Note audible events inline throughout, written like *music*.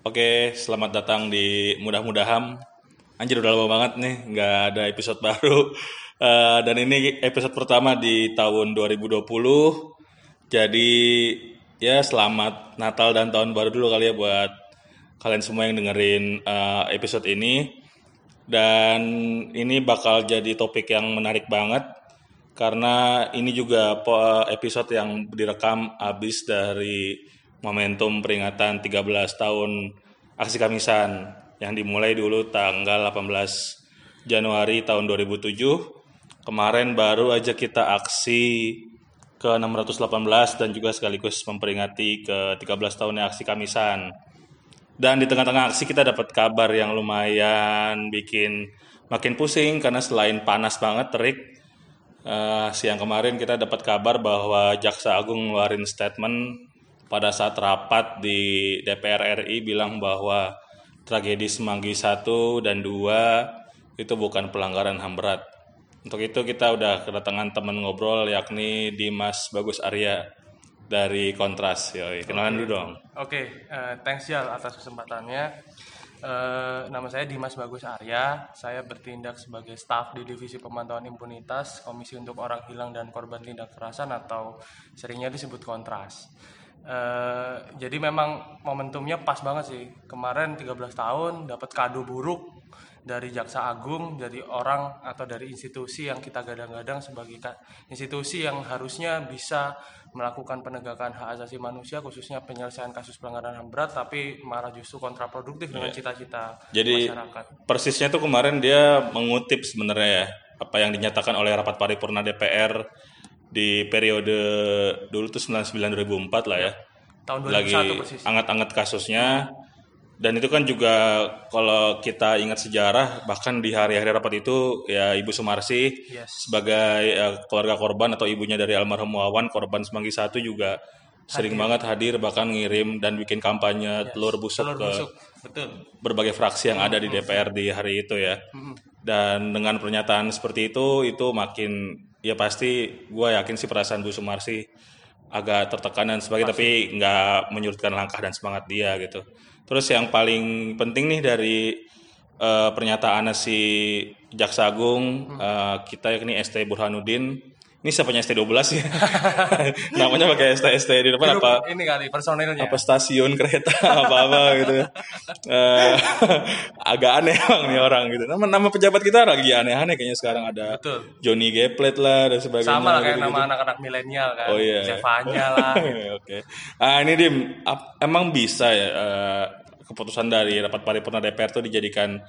Oke, selamat datang di mudah-mudahan. Anjir udah lama banget nih, nggak ada episode *laughs* baru. Eh, dan ini episode pertama di tahun 2020. Jadi ya selamat Natal dan tahun baru dulu kali ya buat kalian semua yang dengerin eh, episode ini. Dan ini bakal jadi topik yang menarik banget karena ini juga episode yang direkam habis dari momentum peringatan 13 tahun aksi Kamisan yang dimulai dulu tanggal 18 Januari tahun 2007. Kemarin baru aja kita aksi ke 618 dan juga sekaligus memperingati ke 13 tahunnya aksi Kamisan. Dan di tengah-tengah aksi kita dapat kabar yang lumayan bikin makin pusing karena selain panas banget terik eh, siang kemarin kita dapat kabar bahwa Jaksa Agung ngeluarin statement pada saat rapat di DPR RI bilang bahwa tragedi Semanggi 1 dan 2 itu bukan pelanggaran HAM berat. Untuk itu kita udah kedatangan teman ngobrol yakni Dimas Bagus Arya dari Kontras. Yoi, kenalan dulu dong. Oke, eh, thanks Jal atas kesempatannya. Eh, nama saya Dimas Bagus Arya. Saya bertindak sebagai staf di Divisi Pemantauan Impunitas Komisi untuk Orang Hilang dan Korban Tindak Kekerasan atau seringnya disebut Kontras. Eh, jadi memang momentumnya pas banget sih. Kemarin 13 tahun dapat kado buruk dari jaksa agung dari orang atau dari institusi yang kita gadang-gadang sebagai institusi yang harusnya bisa melakukan penegakan hak asasi manusia khususnya penyelesaian kasus pelanggaran HAM berat tapi malah justru kontraproduktif dengan cita-cita Jadi masyarakat. persisnya tuh kemarin dia mengutip sebenarnya ya apa yang dinyatakan oleh rapat paripurna DPR di periode dulu tuh 99 2004 lah ya. Tahun 2001 Lagi persis. anget-anget kasusnya dan itu kan juga kalau kita ingat sejarah bahkan di hari-hari rapat itu ya Ibu Sumarsi Yes. sebagai eh, keluarga korban atau ibunya dari almarhum Wawan korban Semanggi satu juga sering banget hadir bahkan ngirim dan bikin kampanye telur busuk Telur ke busuk, betul. berbagai fraksi yang ada di DPR di hari itu ya. Dan dengan pernyataan seperti itu, itu makin ya pasti gue yakin sih perasaan Bu Sumarsi agak tertekan dan sebagainya, tapi nggak menyurutkan langkah dan semangat dia gitu. Terus yang paling penting nih dari eh, pernyataan si Jaksa Agung eh, kita yakni ST Burhanuddin. Ini siapanya ST12 ya? Namanya pakai ST ST di depan apa? Ini kali personilnya. apa stasiun kereta *laughs* apa apa gitu Eh, *laughs* agak aneh emang nih orang gitu nama nama pejabat kita lagi aneh-aneh kayaknya sekarang ada Betul. Johnny Geplet lah dan sebagainya Sama lah kayak gitu-gitu. nama anak-anak milenial kan. Oh, iya. Zevanya *laughs* lah. oke ah ini dim emang bisa ya eh, keputusan dari rapat paripurna DPR itu dijadikan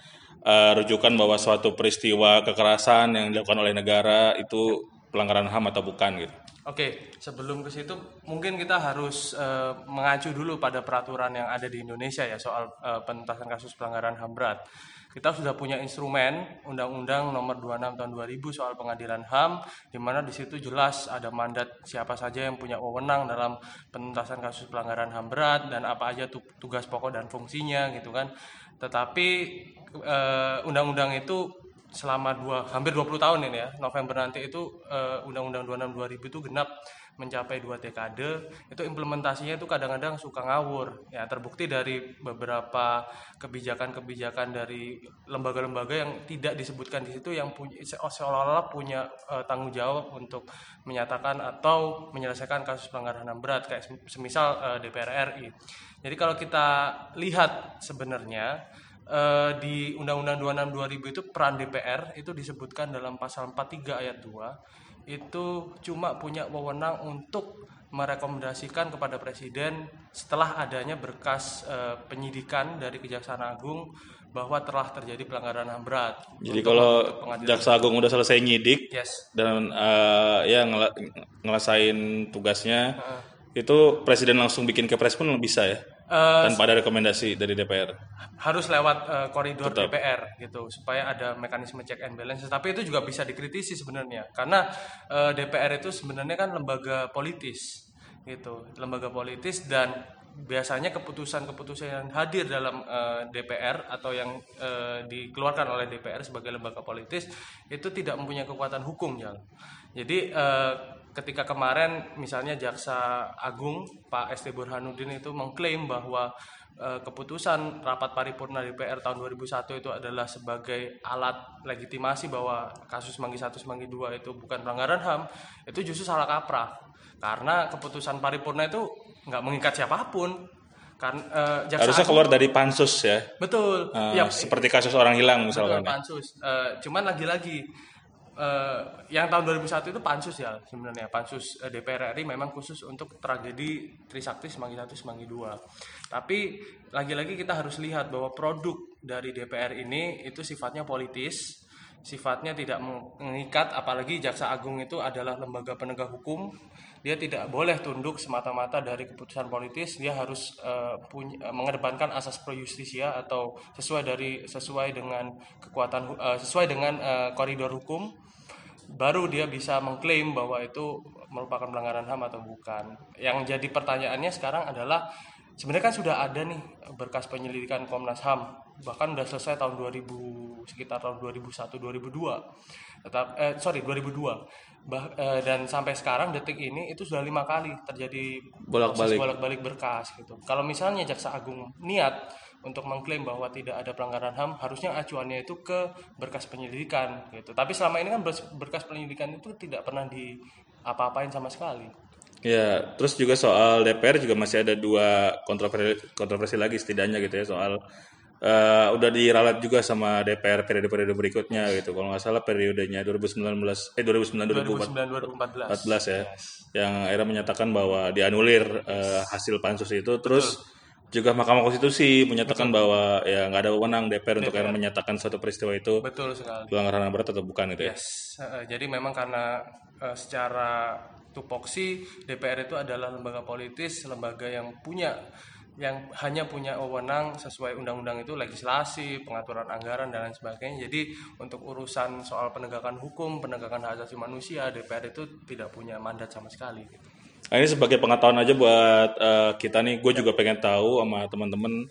eh, rujukan bahwa suatu peristiwa kekerasan yang dilakukan oleh negara itu pelanggaran HAM atau bukan gitu Oke, sebelum ke situ mungkin kita harus eh, mengacu dulu pada peraturan yang ada di Indonesia ya soal eh, penuntasan kasus pelanggaran HAM berat. Kita sudah punya instrumen Undang-Undang Nomor 26 Tahun 2000 soal Pengadilan HAM di mana di situ jelas ada mandat siapa saja yang punya wewenang dalam penuntasan kasus pelanggaran HAM berat dan apa aja tu- tugas pokok dan fungsinya gitu kan. Tetapi eh, undang-undang itu selama dua hampir 20 tahun ini ya November nanti itu eh, Undang-Undang 26 2000 itu genap mencapai dua dekade. Itu implementasinya itu kadang-kadang suka ngawur. Ya terbukti dari beberapa kebijakan-kebijakan dari lembaga-lembaga yang tidak disebutkan di situ yang punya se- seolah-olah punya eh, tanggung jawab untuk menyatakan atau menyelesaikan kasus pelanggaran HAM berat kayak sem- semisal eh, DPR RI jadi kalau kita lihat sebenarnya Eh, di Undang-Undang 26 2000 itu peran DPR itu disebutkan dalam pasal 43 ayat 2 itu cuma punya wewenang untuk merekomendasikan kepada presiden setelah adanya berkas eh, penyidikan dari Kejaksaan Agung bahwa telah terjadi pelanggaran HAM berat. jadi Untuk kalau pengadilan. Jaksa Agung udah selesai nyidik yes, dan eh, ya ngela- ngelesain tugasnya itu presiden langsung bikin kepres pun bisa ya Eh, tanpa ada rekomendasi dari DPR harus lewat eh, koridor DPR gitu supaya ada mekanisme check and balance. Tapi itu juga bisa dikritisi sebenarnya karena eh, DPR itu sebenarnya kan lembaga politis gitu lembaga politis dan biasanya keputusan-keputusan yang hadir dalam eh, DPR atau yang eh, dikeluarkan oleh DPR sebagai lembaga politis itu tidak mempunyai kekuatan hukum ya jadi eh, ketika kemarin misalnya Jaksa Agung Pak ST Burhanuddin itu mengklaim bahwa eh, keputusan rapat paripurna DPR tahun 2001 itu adalah sebagai alat legitimasi bahwa kasus Semanggi 1 Semanggi 2 itu bukan pelanggaran HAM, itu justru salah kaprah. Karena keputusan paripurna itu nggak mengikat siapa pun. Karena eh, Jaksa Harusnya Agung- keluar dari pansus ya. betul. Eh, Ya, seperti kasus orang hilang Betul, misalkan. ya. pansus. Eh, cuman lagi-lagi eh, yang tahun 2001 itu pansus ya sebenarnya pansus eh, DPR RI memang khusus untuk tragedi Trisakti Semanggi 1 Semanggi 2. Tapi lagi-lagi kita harus lihat bahwa produk dari DPR ini itu sifatnya politis, sifatnya tidak mengikat apalagi Jaksa Agung itu adalah lembaga penegak hukum. Dia tidak boleh tunduk semata-mata dari keputusan politis, dia harus eh, punya, eh, mengedepankan asas pro justisia atau sesuai dari sesuai dengan kekuatan eh, sesuai dengan eh, koridor hukum baru dia bisa mengklaim bahwa itu merupakan pelanggaran HAM atau bukan. Yang jadi pertanyaannya sekarang adalah sebenarnya kan sudah ada nih berkas penyelidikan Komnas HAM. Bahkan udah selesai tahun 2000 sekitar tahun 2001 2002 tetap eh, sorry 2002 bah, eh, dan sampai sekarang detik ini itu sudah lima kali terjadi Bolak-balik. proses bolak-balik berkas gitu. Kalau misalnya jaksa agung niat untuk mengklaim bahwa tidak ada pelanggaran HAM harusnya acuannya itu ke berkas penyelidikan gitu. Tapi selama ini kan berkas penyelidikan itu tidak pernah di apa-apain sama sekali Ya, terus juga soal DPR juga masih ada dua kontroversi, kontroversi lagi setidaknya gitu ya soal eh, udah diralat juga sama DPR periode-periode berikutnya gitu. Kalau nggak salah periodenya 2019 eh 2009 2014 2009 2014 ya, yang akhirnya menyatakan bahwa dianulir eh, hasil pansus itu. Terus juga Mahkamah Konstitusi menyatakan bahwa ya nggak ada wewenang DPR, untuk akhirnya menyatakan suatu peristiwa itu betul sekali pelanggaran berat atau bukan gitu ya. Yes, eh, jadi memang karena eh, secara tupoksi DPR itu adalah lembaga politis, lembaga yang punya yang hanya punya wewenang sesuai undang-undang itu legislasi, pengaturan anggaran dan lain sebagainya. Jadi untuk urusan soal penegakan hukum, penegakan hak asasi manusia, DPR itu tidak punya mandat sama sekali. gitu. Nah, ini sebagai pengetahuan aja buat eh, kita nih, gue juga pengen tahu sama teman-teman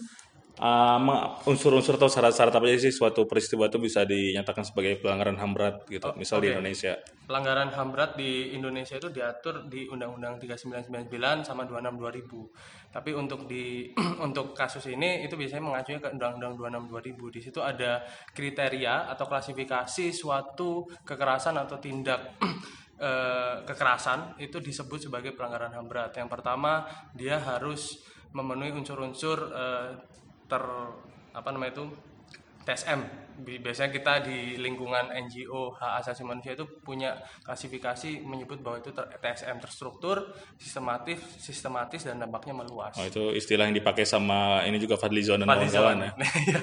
ma- unsur-unsur atau syarat-syarat apa aja sih suatu peristiwa itu bisa dinyatakan sebagai pelanggaran HAM berat gitu, misal di oke. Indonesia. Pelanggaran HAM berat di Indonesia itu diatur di Undang-Undang 3999 sama 26 2000. Tapi untuk di *clears throat* untuk kasus ini itu biasanya mengacunya ke Undang-Undang 26 2000. Di situ ada kriteria atau klasifikasi suatu kekerasan atau tindak *clears throat* eh, kekerasan itu disebut sebagai pelanggaran HAM berat. Yang pertama, dia harus memenuhi unsur-unsur eh, ter apa namanya itu TSM. Bi- Biasanya kita di lingkungan NGO hak asasi manusia itu punya klasifikasi menyebut bahwa itu ter- TSM terstruktur, sistematis, sistematis dan dampaknya meluas. Oh, itu istilah yang dipakai sama ini juga Fadlizon dan Fadlizon. kawan-kawan ya. *laughs* Iya.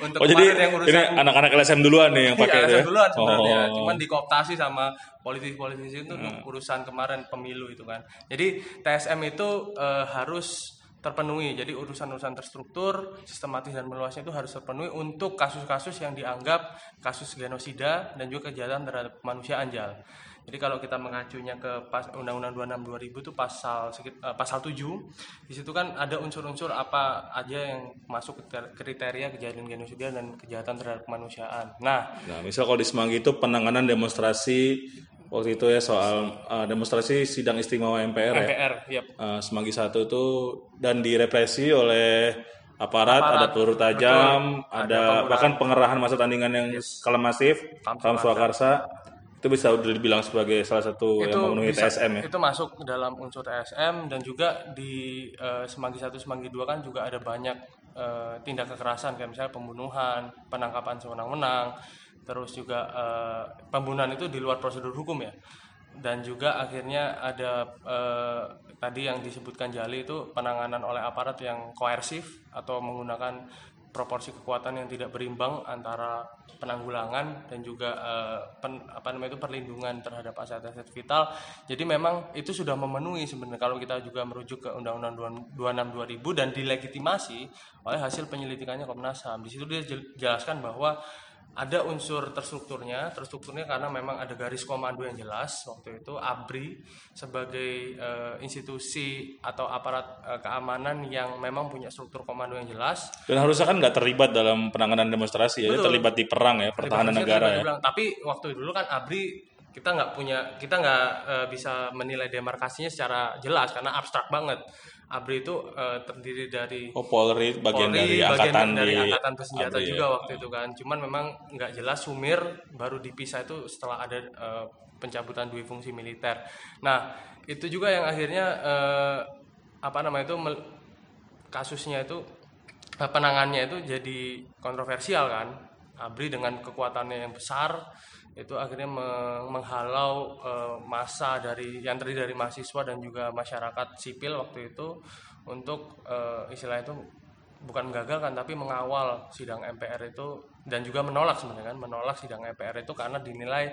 Untuk Oh jadi yang urusan ini anak-anak LSM duluan nih yang pakai Iya, ya? duluan sebenarnya. Oh. Cuman dikooptasi sama politisi-politisi itu Hmm. urusan kemarin pemilu itu kan. Jadi TSM itu eh, harus terpenuhi. Jadi urusan-urusan terstruktur, sistematis dan meluasnya itu harus terpenuhi untuk kasus-kasus yang dianggap kasus genosida dan juga kejahatan terhadap kemanusiaan jal. Jadi kalau kita mengacunya ke Undang-Undang 26 2000 itu pasal eh, pasal 7 di situ kan ada unsur-unsur apa aja yang masuk kriteria kejahatan genosida dan kejahatan terhadap kemanusiaan. Nah, Nah, misal kalau di Semanggi itu penanganan demonstrasi waktu itu ya soal uh, demonstrasi sidang istimewa MPR ya. MPR, yep. Uh, Semanggi satu itu dan direpresi oleh aparat, Aparat, ada peluru tajam, betul. ada, Ada bahkan pengerahan masa tandingan yang skala masif, Pam Swakarsa itu bisa dibilang sebagai salah satu yang memenuhi bisa- TSM ya. Itu masuk dalam unsur TSM dan juga di eh, Semanggi 1 Semanggi 2 kan juga ada banyak eh, tindak kekerasan kayak misalnya pembunuhan, penangkapan sewenang-wenang, terus juga eh, pembunuhan itu di luar prosedur hukum ya. Dan juga akhirnya ada eh, tadi yang disebutkan Jali itu penanganan oleh aparat yang koersif atau menggunakan proporsi kekuatan yang tidak berimbang antara penanggulangan dan juga eh, pen- apa namanya itu perlindungan terhadap aset-aset vital. Jadi memang itu sudah memenuhi sebenarnya kalau kita juga merujuk ke Undang-Undang 26 2000 dan dilegitimasi oleh hasil penyelidikannya Komnas HAM. Di situ dia jel- jelaskan bahwa ada unsur terstrukturnya, terstrukturnya karena memang ada garis komando yang jelas waktu itu ABRI sebagai eh, institusi atau aparat eh, keamanan yang memang punya struktur komando yang jelas Dan harusnya kan nggak terlibat dalam penanganan demonstrasi ya, Betul. terlibat di perang ya, pertahanan negara ya. Tapi waktu dulu kan ABRI kita nggak punya kita nggak eh, bisa menilai demarkasinya secara jelas karena abstrak banget. ABRI itu eh, terdiri dari Oh Polri bagian Polri, dari bagian angkatan dari di angkatan bersenjata ABRI ya. juga waktu itu kan. Cuman memang nggak jelas sumir baru dipisah itu setelah ada eh, pencabutan dua fungsi militer. Nah itu juga yang akhirnya eh, apa namanya itu mel- kasusnya itu penangannya itu jadi kontroversial kan. ABRI dengan kekuatannya yang besar itu akhirnya me- menghalau eh, masa dari yang terdiri dari mahasiswa dan juga masyarakat sipil waktu itu untuk eh, istilah itu bukan menggagalkan tapi mengawal sidang MPR itu dan juga menolak sebenarnya kan menolak sidang MPR itu karena dinilai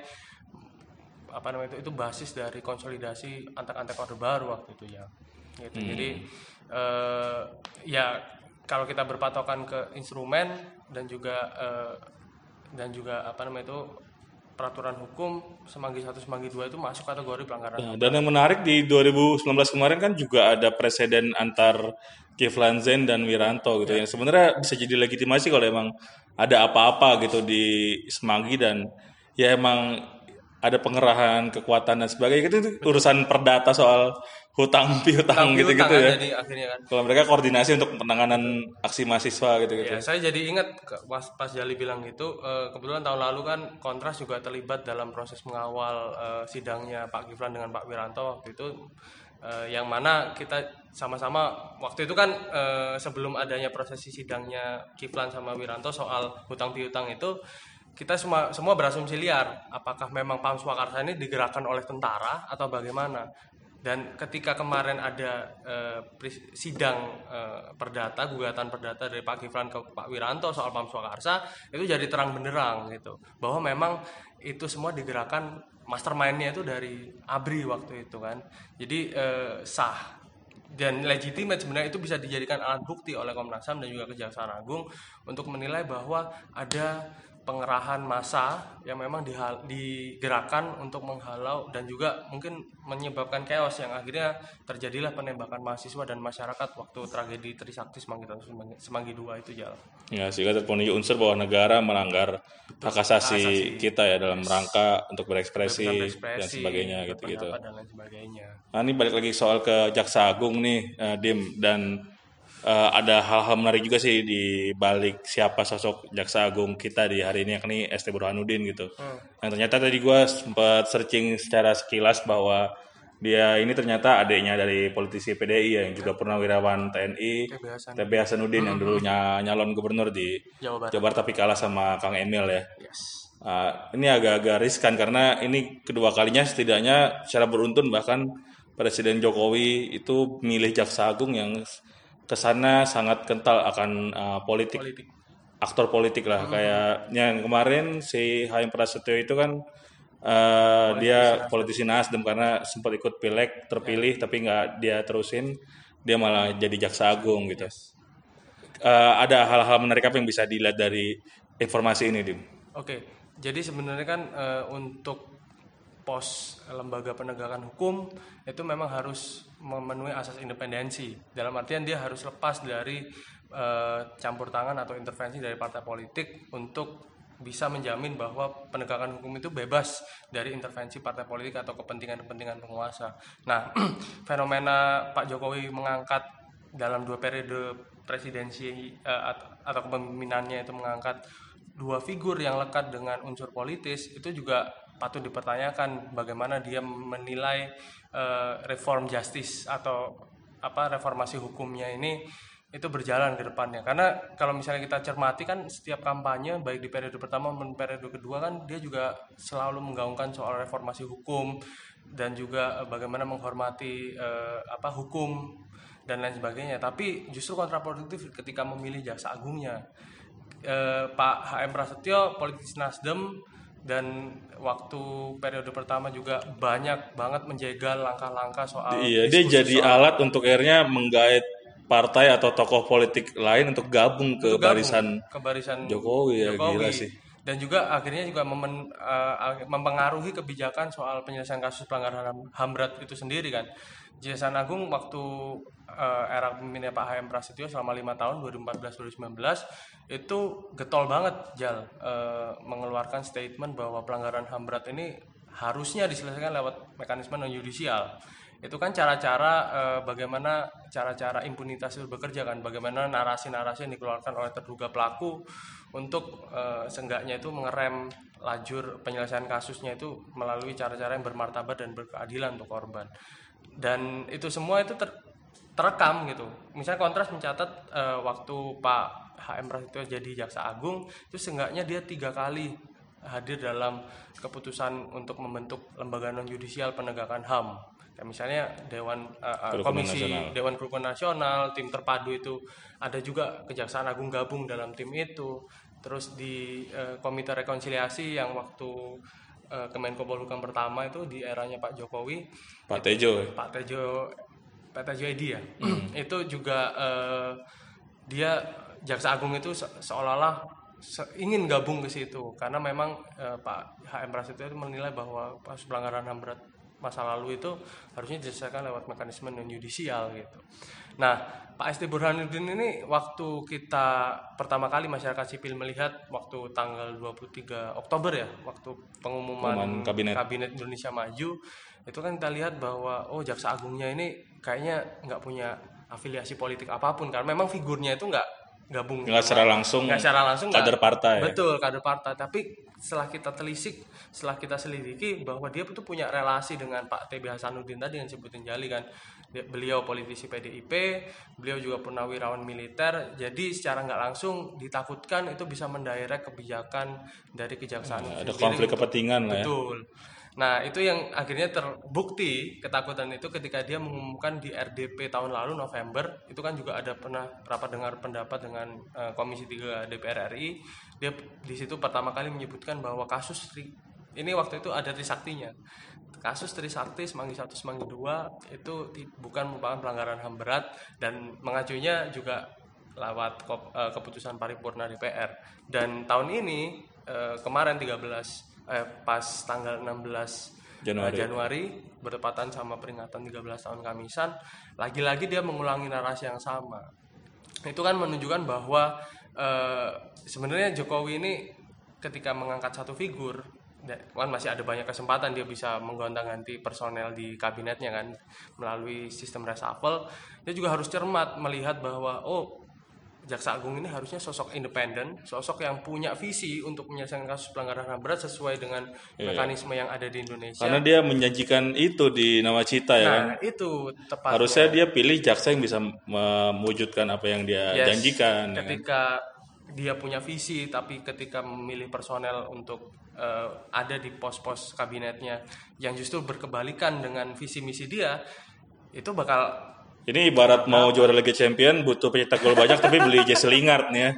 apa namanya itu itu basis dari konsolidasi antek-antek orde baru waktu itu ya. Gitu. Jadi eh, ya kalau kita berpatokan ke instrumen dan juga dan juga apa namanya itu peraturan hukum semanggi satu semanggi dua itu masuk kategori pelanggaran Nah, dan yang menarik di 2019 kemarin kan juga ada presiden antar Kiflan Zain dan Wiranto gitu yang sebenarnya bisa jadi legitimasi kalau emang ada apa-apa gitu di Semanggi dan ya emang ada pengerahan kekuatan dan sebagainya itu, itu urusan perdata soal hutang *laughs* piutang utang kan ya. jadi akhirnya kan Kalau mereka koordinasi untuk penanganan aksi mahasiswa gitu-gitu. Ya, saya jadi ingat pas, pas Jali bilang gitu, eh, kebetulan tahun lalu kan Kontras juga terlibat dalam proses mengawal eh, sidangnya Pak Kiflan dengan Pak Wiranto waktu itu, eh, yang mana kita sama-sama waktu itu kan sebelum adanya prosesi sidangnya Kiflan sama Wiranto soal hutang piutang itu, kita semua semua berasumsi liar, apakah memang Pam Swakarsa ini digerakkan oleh tentara atau bagaimana? Dan ketika kemarin ada eh, sidang eh, perdata, gugatan perdata dari Pak Kiflan ke Pak Wiranto soal Pam Swakarsa, itu jadi terang benderang gitu. Bahwa memang itu semua digerakkan mastermind-nya itu dari ABRI waktu itu kan. Jadi eh, sah dan legitimate sebenarnya itu bisa dijadikan alat bukti oleh Komnas HAM dan juga Kejaksaan Agung untuk menilai bahwa ada pengerahan massa yang memang dihal- digerakkan untuk menghalau dan juga mungkin menyebabkan chaos yang akhirnya terjadilah penembakan mahasiswa dan masyarakat waktu tragedi Trisakti Semanggi Semanggi, Semanggi II itu jalan. Ya, sehingga terpenuhi unsur bahwa negara melanggar hak asasi kita ya dalam rangka untuk berekspresi, dan sebagainya gitu-gitu. berpendapat dan lain sebagainya. Nah, ini balik lagi soal ke Jaksa Agung nih, eh, Dim, dan eh, ada hal-hal menarik juga sih di balik siapa sosok Jaksa Agung kita di hari ini, yakni ST Burhanuddin gitu. Yang ternyata tadi gue sempat searching secara sekilas bahwa dia ini ternyata adiknya dari politisi PDI ya, yang juga purnawirawan TNI, TB Hasan. TB Hasanuddin yang dulunya nyalon gubernur di Jawa Barat. Jawa Barat tapi kalah sama Kang Emil ya. Yes. Ah, ini agak-agak riskan karena ini kedua kalinya setidaknya secara beruntun bahkan Presiden Jokowi itu milih Jaksa Agung yang ke sana sangat kental akan ah, politik, Politik. aktor politik lah kayak yang kemarin si Haim Prasetyo itu kan eh, dia politisi Nasdem karena sempat ikut pileg terpilih tapi nggak dia terusin dia malah jadi Jaksa Agung gitu. Eh, ada hal-hal menarik apa yang bisa dilihat dari informasi ini, Dim? Oke, jadi sebenarnya kan eh, untuk pos lembaga penegakan hukum itu memang harus memenuhi asas independensi. Dalam artian dia harus lepas dari eh, campur tangan atau intervensi dari partai politik untuk bisa menjamin bahwa penegakan hukum itu bebas dari intervensi partai politik atau kepentingan-kepentingan penguasa. Nah, *clears throat* fenomena Pak Jokowi mengangkat dalam dua periode presidensi at- atau kepemimpinannya itu mengangkat dua figur yang lekat dengan unsur politis itu juga patut dipertanyakan bagaimana dia menilai eh, reform justice atau apa reformasi hukumnya ini itu berjalan ke depannya. Karena kalau misalnya kita cermati kan setiap kampanye baik di periode pertama maupun periode kedua kan dia juga selalu menggaungkan soal reformasi hukum dan juga eh, bagaimana menghormati eh, apa hukum dan lain sebagainya. Tapi justru kontraproduktif ketika memilih jaksa agungnya. Eh, Pak HM Prasetyo politisi Nasdem dan waktu periode pertama juga banyak banget menjegal langkah-langkah soal Iya, dia jadi alat untuk akhirnya menggait partai atau tokoh politik lain untuk gabung ke gabung barisan ke barisan Jokowi ya Jokowi. gila sih. dan juga akhirnya juga memen- eh, mempengaruhi kebijakan soal penyelesaian kasus pelanggaran HAM berat itu sendiri kan Jaksa Agung waktu eh, era pemimpinnya Pak HM Prasetyo selama lima tahun 2014-2019 itu getol banget Jal eh, mengeluarkan statement bahwa pelanggaran HAM berat ini harusnya diselesaikan lewat mekanisme non yudisial itu kan cara-cara eh, bagaimana cara-cara impunitas itu bekerja kan bagaimana narasi-narasi yang dikeluarkan oleh terduga pelaku untuk eh, seenggaknya itu mengerem lajur penyelesaian kasusnya itu melalui cara-cara yang bermartabat dan berkeadilan untuk korban dan itu semua itu ter, terekam gitu. Misalnya kontras mencatat eh, waktu Pak HM Prasetyo jadi jaksa agung itu seenggaknya dia tiga kali hadir dalam keputusan untuk membentuk lembaga non yudisial penegakan HAM kayak misalnya dewan uh, uh, Kerukunan komisi Nasional. dewan kerukunan nasional tim terpadu itu ada juga kejaksaan agung gabung dalam tim itu. Terus di uh, komite rekonsiliasi yang waktu uh, Kemenko Polhukam pertama itu di eranya Pak Jokowi Pak Tejo. ya? Pak Tejo Pak Tejo Edi ya *clears throat* itu juga eh, dia jaksa agung itu se- seolah-olah se- ingin gabung ke situ karena memang eh, Pak HM Prasetyo itu menilai bahwa kasus pelanggaran HAM berat masa lalu itu harusnya diselesaikan lewat mekanisme non yudisial gitu. Nah, Pak ST Burhanuddin ini waktu kita pertama kali masyarakat sipil melihat waktu tanggal 23 Oktober ya, waktu pengumuman Pengumuman kabinet. kabinet Indonesia Maju itu kan kita lihat bahwa oh jaksa agungnya ini kayaknya nggak punya afiliasi politik apa pun karena memang figurnya itu nggak gabung Nggak secara langsung nggak secara langsung kader partai. ya? betul kader partai tapi setelah kita telisik setelah kita selidiki bahwa dia itu punya relasi dengan Pak TB Hasanuddin tadi yang sebutin Jali kan beliau politisi PDIP beliau juga purnawirawan militer jadi secara nggak langsung ditakutkan itu bisa mendirect kebijakan dari kejaksaan itu Ada konflik kepentingan lah ya. Betul. Nah, itu yang akhirnya terbukti ketakutan itu ketika dia mengumumkan di RDP tahun lalu November, itu kan juga ada pernah rapat dengar pendapat dengan eh, Komisi 3 DPR RI. Dia di situ pertama kali menyebutkan bahwa kasus ini waktu itu ada Trisaktinya. Kasus Trisakti Semanggi 1 Semanggi 2 itu bukan merupakan pelanggaran HAM berat dan mengacunya juga lewat eh, keputusan paripurna DPR. Dan tahun ini eh, kemarin 13 eh, pas tanggal 16 Januari. eh, Januari bertepatan sama peringatan 13 tahun Kamisan, lagi-lagi dia mengulangi narasi yang sama. Itu kan menunjukkan bahwa eh, sebenarnya Jokowi ini ketika mengangkat satu figur da- kan masih ada banyak kesempatan dia bisa menggonta-ganti personel di kabinetnya kan melalui sistem reshuffle dia juga harus cermat melihat bahwa oh Jaksa Agung ini harusnya sosok independen, sosok yang punya visi untuk menyelesaikan kasus pelanggaran HAM berat sesuai dengan mekanisme yang ada di Indonesia. Karena dia menjanjikan itu di nawacita ya kan. nah, itu tepat. Harusnya dia pilih jaksa yang bisa mewujudkan apa yang dia Yes. janjikan. ya kan? ketika dia punya visi tapi ketika memilih personel untuk eh, ada di pos-pos kabinetnya yang justru berkebalikan dengan visi misi dia itu bakal Ini ibarat mau juara Liga Champion butuh pencetak gol banyak tapi beli Jesse Lingard nih ya.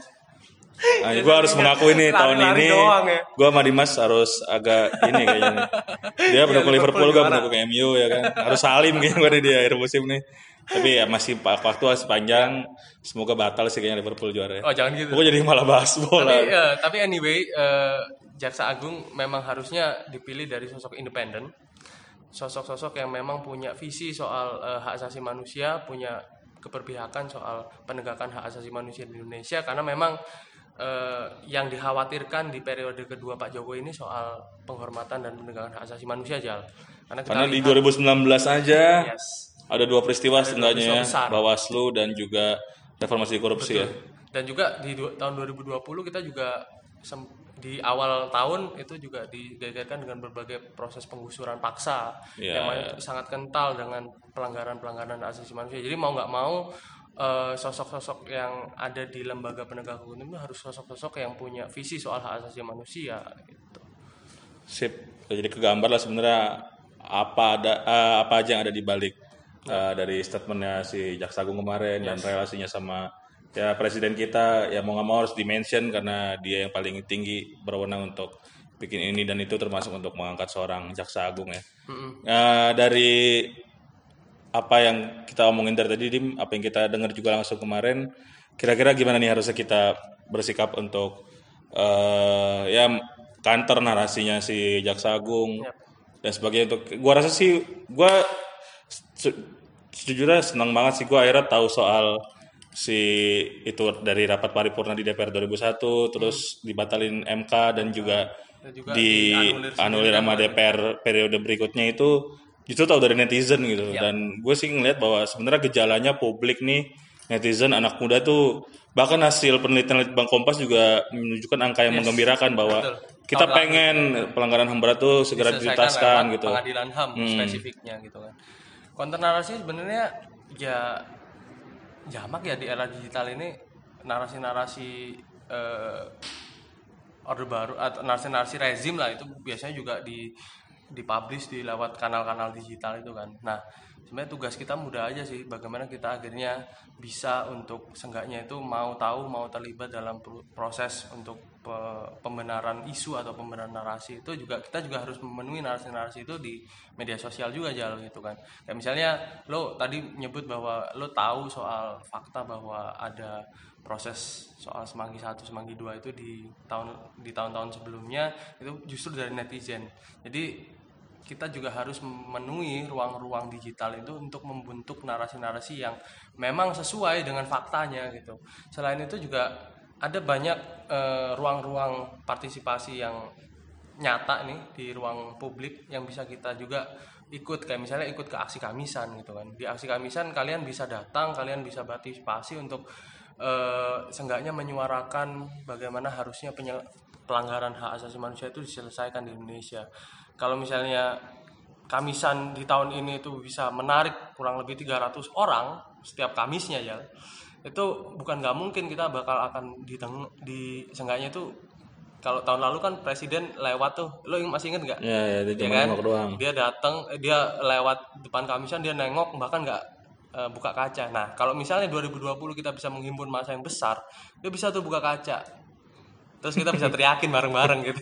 Nah, gue harus mengakui nih tahun ini ya. gue sama Dimas harus agak ini kayaknya. nih. Dia pendukung Liverpool, gue pendukung MU ya kan. Harus salim gitu gue di akhir musim nih. Tapi ya masih waktu masih panjang. Semoga batal sih kayaknya Liverpool juara ya. oh jangan gitu Gue jadi malah bahas bola. tapi eh, tapi anyway eh, jaksa agung memang harusnya dipilih dari sosok independen sosok-sosok yang memang punya visi soal eh, hak asasi manusia punya keberpihakan soal penegakan hak asasi manusia di Indonesia karena memang eh, yang dikhawatirkan di periode kedua Pak Jokowi ini soal penghormatan dan penegakan hak asasi manusia Jal karena kita Karena di lihat- 2019 aja Yes. ada dua peristiwa setidaknya ya. peristiwa besar. Bawaslu dan juga reformasi korupsi ya. dan juga di du- tahun 2020 kita juga sem- di awal tahun itu juga digegerkan dengan berbagai proses penggusuran paksa Ya, yang itu sangat kental dengan pelanggaran-pelanggaran asasi manusia. Jadi mau nggak mau eh, sosok-sosok yang ada di lembaga penegak hukum itu harus sosok-sosok yang punya visi soal hak asasi manusia gitu. Sip. Jadi kegambar lah sebenarnya apa ada eh, apa aja yang ada di balik eh, dari statementnya si Jaksa Agung kemarin dan relasinya sama ya presiden kita ya mau nggak mau harus dimention karena dia yang paling tinggi berwenang untuk bikin ini dan itu termasuk untuk mengangkat seorang Jaksa Agung ya. Eh, dari apa yang kita omongin dari tadi Dim, apa yang kita dengar juga langsung kemarin, kira-kira gimana nih harusnya kita bersikap untuk eh ya kantor narasinya si Jaksa Agung dan sebagainya untuk gua rasa sih gua se- sejujurnya senang banget sih gua akhirnya tahu soal si itu dari rapat paripurna di DPR 2001 terus dibatalin MK dan juga, Dan juga di anulir sama DPR periode berikutnya itu justru tahu dari netizen gitu Iya. dan gue sih ngeliat bahwa sebenarnya gejalanya publik nih netizen anak muda tuh bahkan hasil penelitian Bank Kompas juga menunjukkan angka yang menggembirakan bahwa betul. kita lalu pengen pelanggaran HAM berat tuh segera dituntaskan gitu. pengadilan HAM spesifiknya gitu kan. Konter narasi sebenarnya ya jamak ya di era digital ini narasi-narasi eh, orde baru atau narasi-narasi rezim lah itu biasanya juga di dipublish di lewat kanal-kanal digital itu kan. Nah, sebenarnya tugas kita mudah aja sih bagaimana kita akhirnya bisa untuk seenggaknya itu mau tahu mau terlibat dalam pro- proses untuk pe- pembenaran isu atau pembenaran narasi itu juga kita juga harus memenuhi narasi-narasi itu di media sosial juga jal gitu kan. Kayak misalnya lo tadi nyebut bahwa lo tahu soal fakta bahwa ada proses soal semanggi satu semanggi dua itu di tahun di tahun-tahun sebelumnya itu justru dari netizen jadi kita juga harus memenuhi ruang-ruang digital itu untuk membentuk narasi-narasi yang memang sesuai dengan faktanya gitu selain itu juga ada banyak eh, ruang-ruang partisipasi yang nyata nih di ruang publik yang bisa kita juga ikut. Kayak misalnya ikut ke aksi kamisan gitu kan. Di aksi kamisan kalian bisa datang kalian bisa partisipasi untuk eh, seenggaknya menyuarakan bagaimana harusnya pelanggaran hak asasi manusia itu diselesaikan di Indonesia. Kalau misalnya kamisan di tahun ini itu bisa menarik kurang lebih 300 orang setiap Kamisnya ya itu bukan nggak mungkin kita bakal akan diteng di seenggaknya itu kalau tahun lalu kan presiden lewat tuh. Lo masih inget nggak? Ya, ya, di ya kan? nengok doang. dia datang eh, dia lewat depan kamisan dia nengok bahkan nggak eh, buka kaca. Nah kalau misalnya 2020 kita bisa menghimpun masa yang besar dia bisa tuh buka kaca. Terus kita bisa *laughs* teriakin bareng-bareng gitu.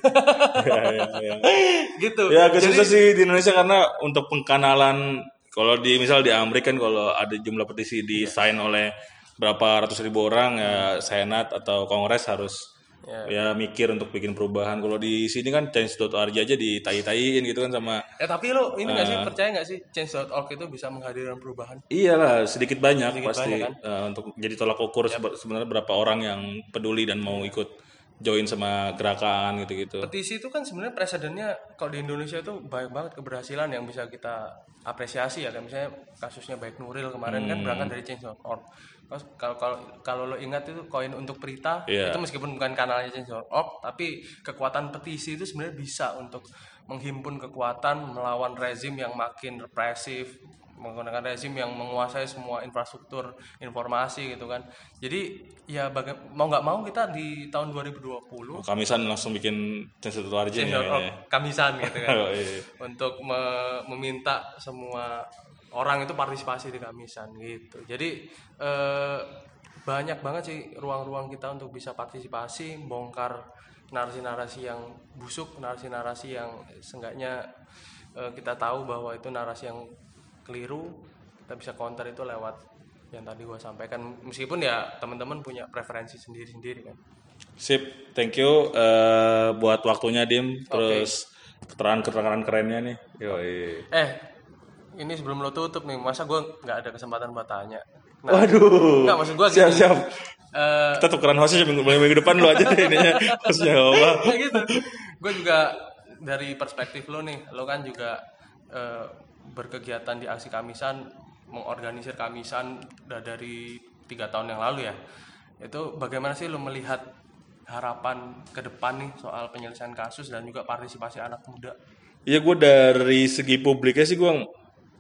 Ya, ya, ya. *laughs* gitu. Ya agak Jadi- susah sih di Indonesia karena untuk pengkanalan kalau di misal di Amerika kan kalau ada jumlah petisi di sign oleh berapa ratus ribu orang ya senat atau kongres harus Ya. ya mikir untuk bikin perubahan. Kalau di sini kan change.org aja ditai-taiin gitu kan sama Ya tapi lo ini nggak sih Ah. percaya nggak sih change.org itu bisa menghadirkan perubahan? Iyalah sedikit banyak Sedikit pasti banyak, kan? eh, untuk jadi tolak ukur sebe- sebenarnya berapa orang yang peduli dan mau ikut join sama gerakan gitu-gitu. Petisi itu kan sebenarnya presidennya kalau di Indonesia itu banyak banget keberhasilan yang bisa kita apresiasi ya. Kayak misalnya kasusnya baik Nuril kemarin Hmm. kan berangkat dari change.org. Terus kalau kalau kalau lo ingat itu koin untuk Prita Iya. itu meskipun bukan kanalnya change.org tapi kekuatan petisi itu sebenarnya bisa untuk menghimpun kekuatan melawan rezim yang makin represif menggunakan rezim yang menguasai semua infrastruktur informasi gitu kan jadi ya baga- mau nggak mau kita di tahun 2020 Kamisan langsung bikin change.org ya. change.org ya. kamisan gitu kan *laughs* Oh, iya. untuk me- meminta semua orang itu partisipasi di kamisan gitu. Jadi eh, banyak banget sih ruang-ruang kita untuk bisa partisipasi, bongkar narasi-narasi yang busuk, narasi-narasi yang seenggaknya eh, kita tahu bahwa itu narasi yang keliru. Kita bisa counter itu lewat yang tadi gua sampaikan. Meskipun ya teman-teman punya preferensi sendiri-sendiri kan. Sip, thank you eh, buat waktunya Dim. Terus keterangan-keterangan kerennya nih. Yoi. Eh, ini sebelum lo tutup nih, masa gua nggak ada kesempatan buat tanya? Nah, Waduh. Enggak maksud gua gini. Siap, siap. Eh, Kita tukeran hostnya minggu, minggu depan lu aja deh ininya. Hostnya apa? *laughs* kayak gitu. Gue juga dari perspektif lo nih, lo kan juga eh, berkegiatan di aksi kamisan, mengorganisir kamisan udah dari tiga tahun yang lalu ya. Itu bagaimana sih lo melihat harapan ke depan nih soal penyelesaian kasus dan juga partisipasi anak muda? Iya gue dari segi publiknya sih gue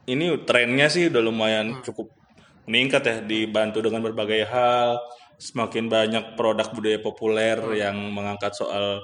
ini trennya sih udah lumayan cukup meningkat ya dibantu dengan berbagai hal. Semakin banyak produk budaya populer yang mengangkat soal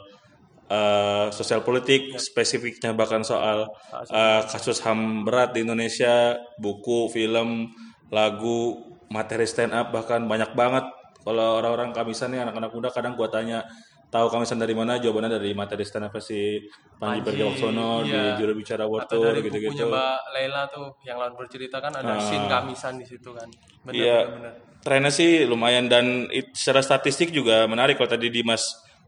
eh, sosial politik spesifiknya bahkan soal eh, kasus ham berat di Indonesia. Buku film lagu materi stand up bahkan banyak banget. Kalau orang-orang kamisan nih anak-anak muda kadang gua tanya tahu kamisan dari mana jawabannya dari materi stand up si Panji Pragiwaksono di iya. juru bicara World Atau dari gitu-gitu bukunya Mbak Leila tuh yang lawan bercerita kan ada scene kamisan di situ kan. Bener, Iya, bener, bener. trennya sih lumayan dan it- secara statistik juga menarik kalau tadi Dimas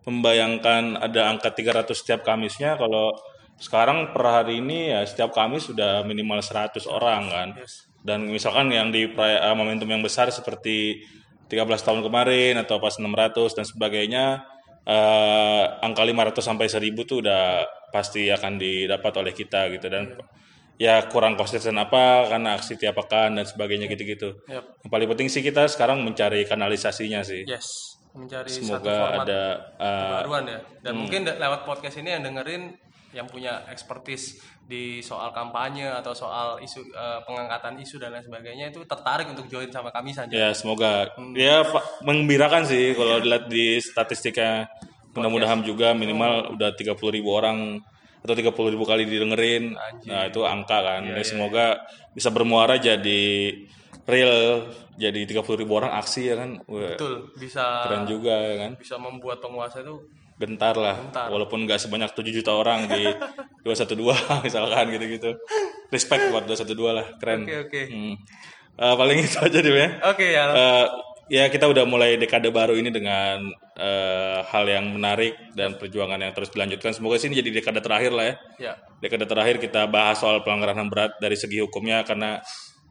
membayangkan ada angka 300 setiap Kamisnya kalau sekarang per hari ini ya setiap Kamis sudah minimal 100 orang kan. Yes. Dan misalkan yang di eh, momentum yang besar seperti 13 tahun kemarin atau pas 600 dan sebagainya eh, angka 500 sampai 1000 tuh udah pasti akan didapat oleh kita gitu dan ya kurang konsisten apa karena aksi tiap pekan dan sebagainya gitu-gitu. Yap. Yang paling penting sih kita sekarang mencari kanalisasinya sih. Yes, mencari satu Semoga format ada baruan ya. Dan Hmm. mungkin lewat podcast ini yang dengerin yang punya expertise di soal kampanye atau soal isu eh, pengangkatan isu dan lain sebagainya itu tertarik untuk join sama kami saja. Ya semoga. Ya pa- mengembirakan sih kalau dilihat di statistiknya. Mudah-mudahan juga minimal udah 30 ribu orang atau 30 ribu kali didengerin. Nah itu angka kan. Ya, semoga bisa bermuara jadi real jadi 30 ribu orang aksi ya kan? Betul, bisa keren juga ya kan? bisa membuat penguasa itu gentar lah walaupun nggak sebanyak 7 juta orang di *laughs* 212 *laughs* misalkan gitu-gitu respect buat 212 lah keren Oke, oke. Hmm. Eh, paling itu aja deh ya Oke ya. Eh, ya kita udah mulai dekade baru ini dengan eh, hal yang menarik dan perjuangan yang terus dilanjutkan. Semoga sini jadi dekade terakhir lah ya. Ya. Dekade terakhir kita bahas soal pelanggaran HAM berat dari segi hukumnya karena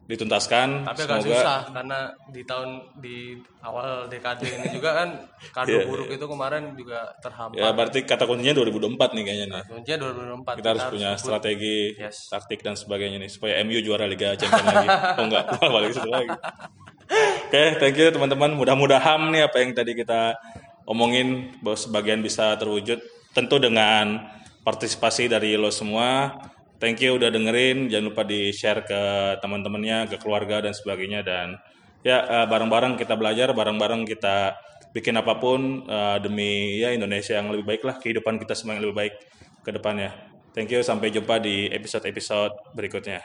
dituntaskan. Tapi agak Semoga susah karena di tahun di awal dekade ini juga kan *laughs* kado buruk itu kemarin juga terhambat. ya berarti kata kuncinya 2024 nih kayaknya nih. Kuncinya 2024 Kita harus punya strategi, Yes. taktik dan sebagainya nih supaya MU juara Liga Champions lagi. *laughs* Oh enggak, balik situ lagi. Oke, thank you teman-teman. Mudah-mudahan nih apa yang tadi kita omongin bahwa sebagian bisa terwujud tentu dengan partisipasi dari lo semua. Thank you udah dengerin. Jangan lupa di-share ke teman-temannya, ke keluarga dan sebagainya dan ya eh, bareng-bareng kita belajar, bareng-bareng kita bikin apa pun eh, demi ya Indonesia yang lebih baik lah, kehidupan kita semua yang lebih baik ke depannya. Thank you, sampai jumpa di episode-episode berikutnya.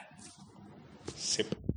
Sip.